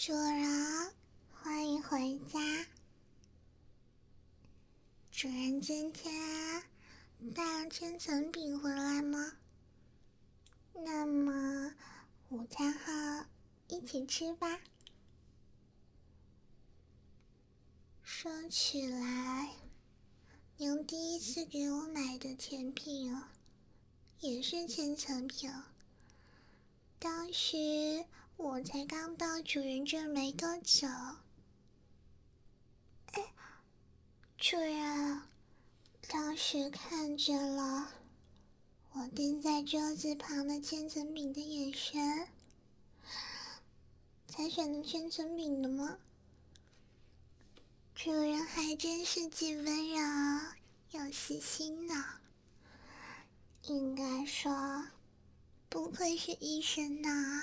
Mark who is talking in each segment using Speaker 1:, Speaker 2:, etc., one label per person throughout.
Speaker 1: 主人，欢迎回家。主人今天带了千层饼回来吗？那么午餐后一起吃吧。说起来，您第一次给我买的甜品哦，也是千层饼。当时我才刚到主人这没多久。哎，主人，当时看见了我盯在桌子旁的千层饼的眼神，才选的千层饼的吗？主人还真是既温柔又细心呢。应该说。不愧是医生呐，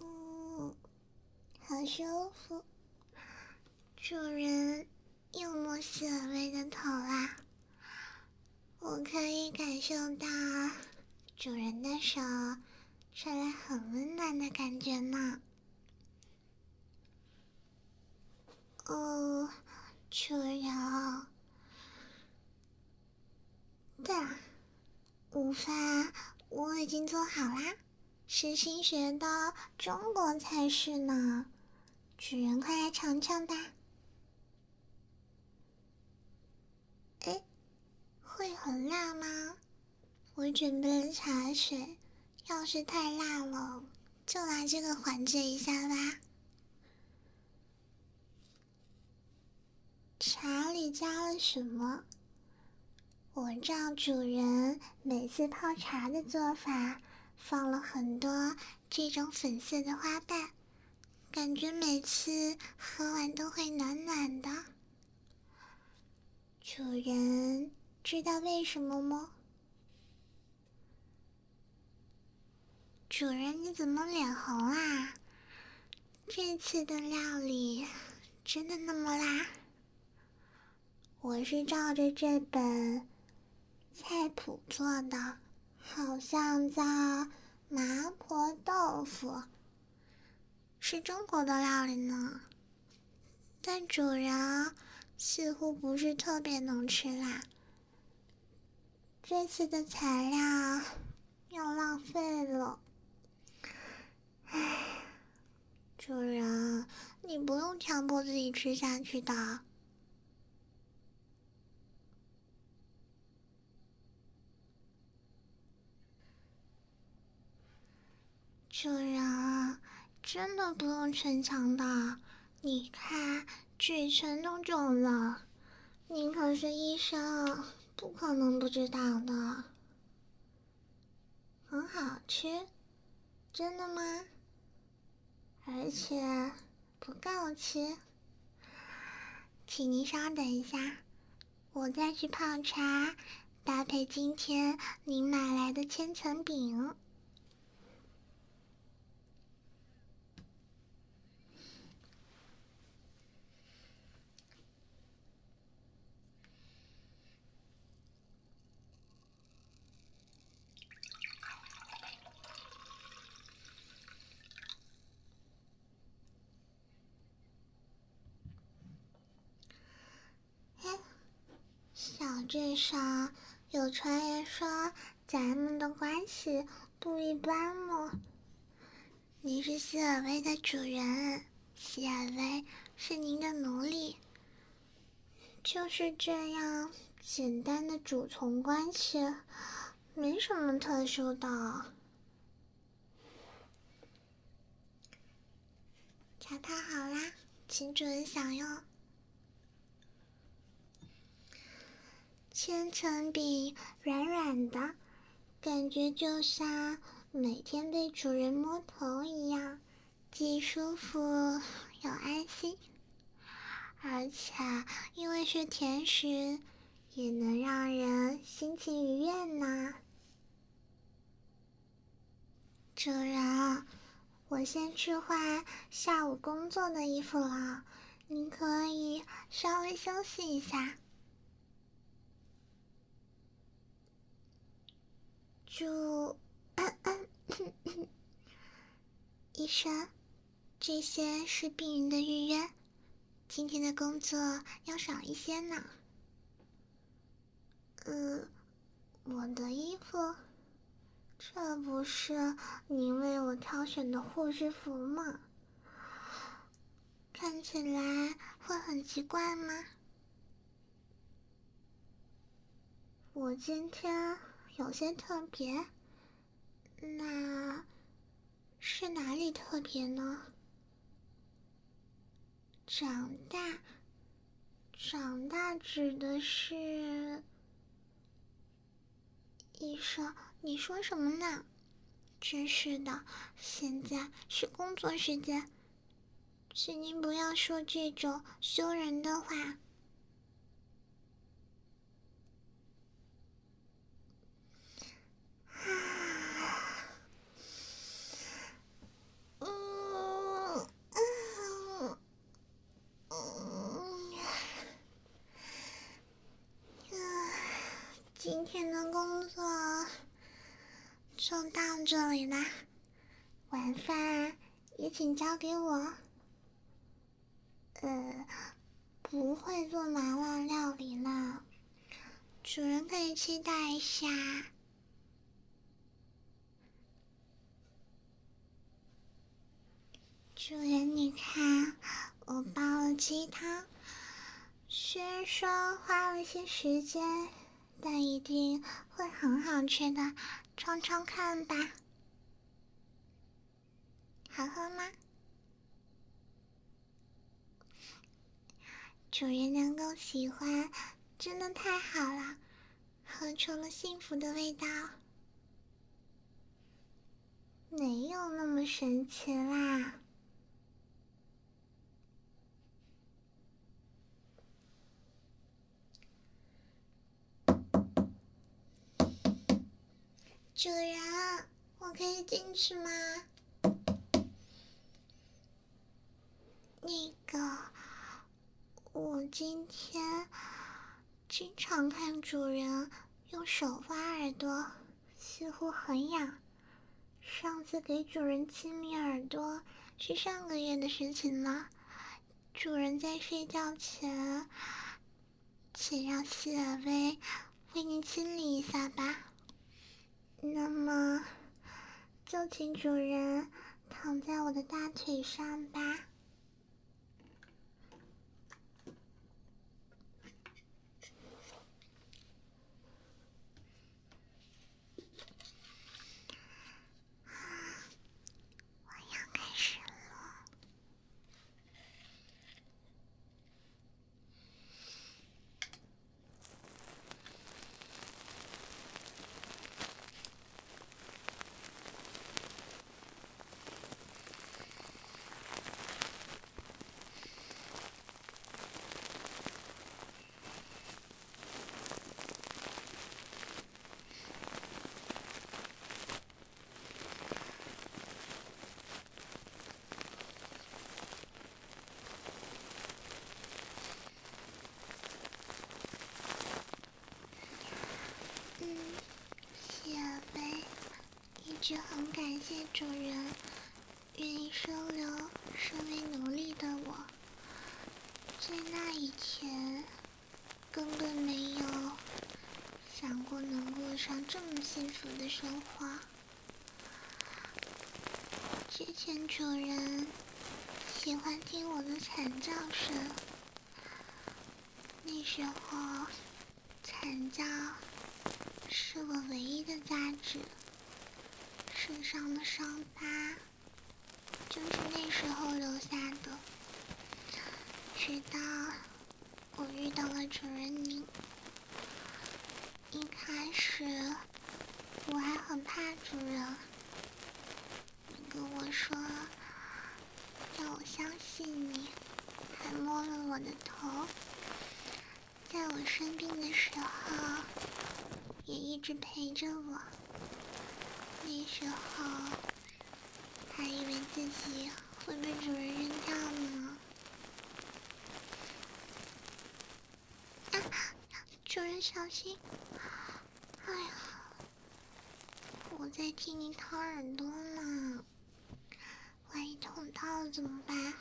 Speaker 1: 嗯，好舒服。主人又摸洗了薇的头啦，我可以感受到主人的手传来很温暖的感觉呢。哦，主人，对了。午饭我已经做好啦，是新学的中国菜式呢，主人快来尝尝吧。哎，会很辣吗？我准备了茶水，要是太辣了，就来这个缓解一下吧。茶里加了什么？我照主人每次泡茶的做法，放了很多这种粉色的花瓣，感觉每次喝完都会暖暖的。主人知道为什么吗？主人，你怎么脸红啊？这次的料理真的那么辣？我是照着这本。菜谱做的，好像叫麻婆豆腐，是中国的料理呢。但主人似乎不是特别能吃辣，这次的材料又浪费了。主人，你不用强迫自己吃下去的。主人，真的不用逞强的。你看，嘴唇都肿了。您可是医生，不可能不知道的。很好吃，真的吗？而且不够吃。请您稍等一下，我再去泡茶，搭配今天您买来的千层饼。镇上有传言说咱们的关系不一般吗？你是希尔薇的主人，希尔薇是您的奴隶，就是这样简单的主从关系，没什么特殊的。茶泡好啦，请主人享用。千层饼软软的，感觉就像每天被主人摸头一样，既舒服又安心。而且因为是甜食，也能让人心情愉悦呢。主人，我先去换下午工作的衣服了，您可以稍微休息一下。主，医生，这些是病人的预约，今天的工作要少一些呢。呃，我的衣服，这不是你为我挑选的护士服吗？看起来会很奇怪吗？我今天有些特别，那是哪里特别呢？长大，长大指的是。医生，你说什么呢？真是的，现在是工作时间，请您不要说这种羞人的话。今天的工作就到这里啦，晚饭也请交给我。呃，不会做麻辣料理了，主人可以期待一下。主人，你看，我煲了鸡汤，虽然说花了些时间。但一定会很好吃的，尝尝看吧。好喝吗？主人能够喜欢，真的太好了，喝出了幸福的味道。没有那么神奇啦。主人，我可以进去吗？那个，我今天经常看主人用手挖耳朵，似乎很痒。上次给主人清理耳朵是上个月的事情了。主人在睡觉前，请让希尔薇为您清理一下吧。那么，就请主人躺在我的大腿上吧。也很感谢主人愿意收留身为奴隶的我，在那以前根本没有想过能过上这么幸福的生活。之前主人喜欢听我的惨叫声，那时候惨叫是我唯一的价值。身上的伤疤就是那时候留下的。直到我遇到了主人您，一开始我还很怕主人。你跟我说要我相信你，还摸了我的头，在我生病的时候也一直陪着我。那时候还以为自己会被主人扔掉呢。主人小心！哎呀，我在替你掏耳朵呢。万一捅到了怎么办？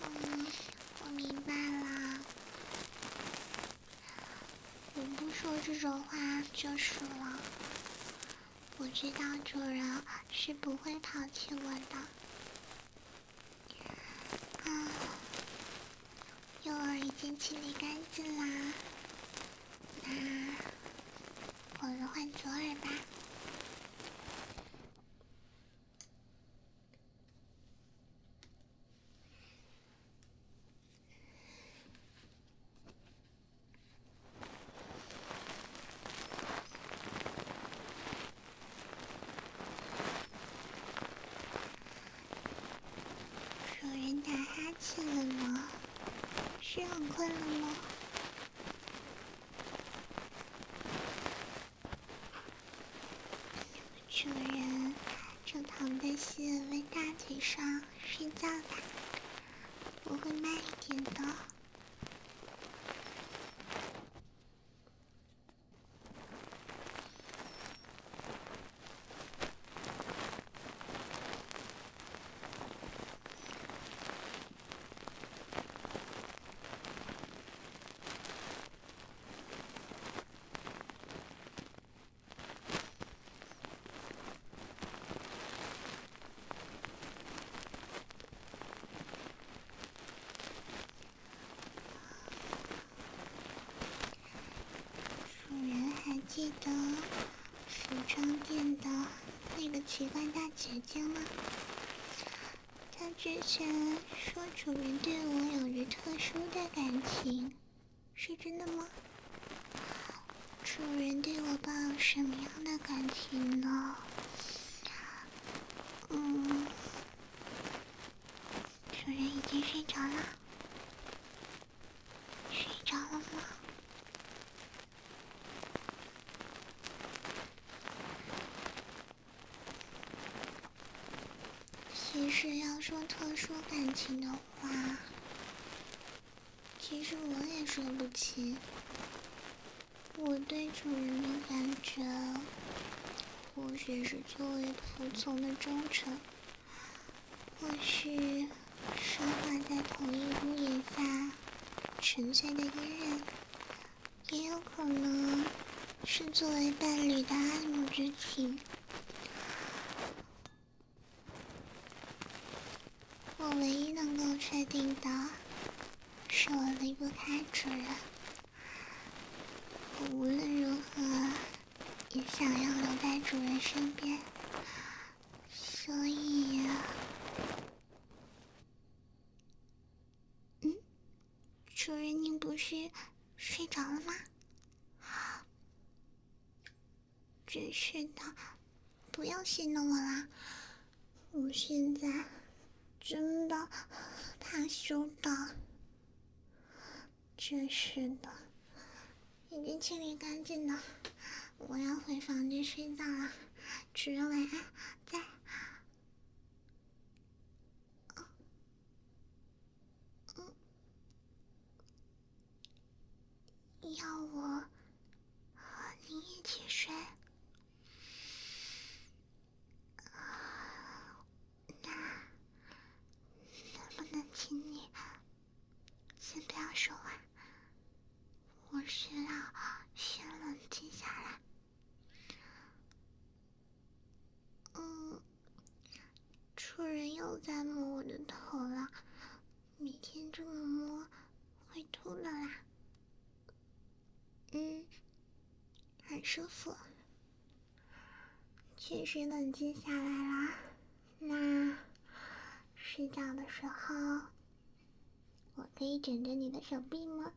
Speaker 1: 嗯，我明白了。我不说这种话就是了。我知道主人是不会抛弃我的。啊，幼儿已经清理干净啦。那我们换左耳吧。起来吗，是很困了吗？主人正躺在细微大腿上睡觉呢，我会慢一点的。记得服装店的那个奇怪大姐姐吗？她之前说主人对我有着特殊的感情，是真的吗？主人对我抱有什么样的感情呢？嗯，主人已经睡着了，睡着了吗？其实要说特殊感情的话，其实我也说不清。我对主人的感觉，或许是作为仆从的忠诚，或许是生活在同一屋檐下沉睡的恋人，也有可能是作为伴侣的爱慕之情。我唯一能够确定的是，我离不开主人。我无论如何也想要留在主人身边，所以，嗯，主人，您不是睡着了吗？真是的，不要戏弄我啦！我现在。真的怕羞的，真是的，已经清理干净了，我要回房间睡觉了，主人晚安，再，嗯，要我和你一起睡？请你先不要说话，我需要先冷静下来。嗯，主人又在摸我的头了，每天这么摸会吐的啦。嗯，很舒服。确实冷静下来啦，那。睡觉的时候，我可以枕着你的手臂吗？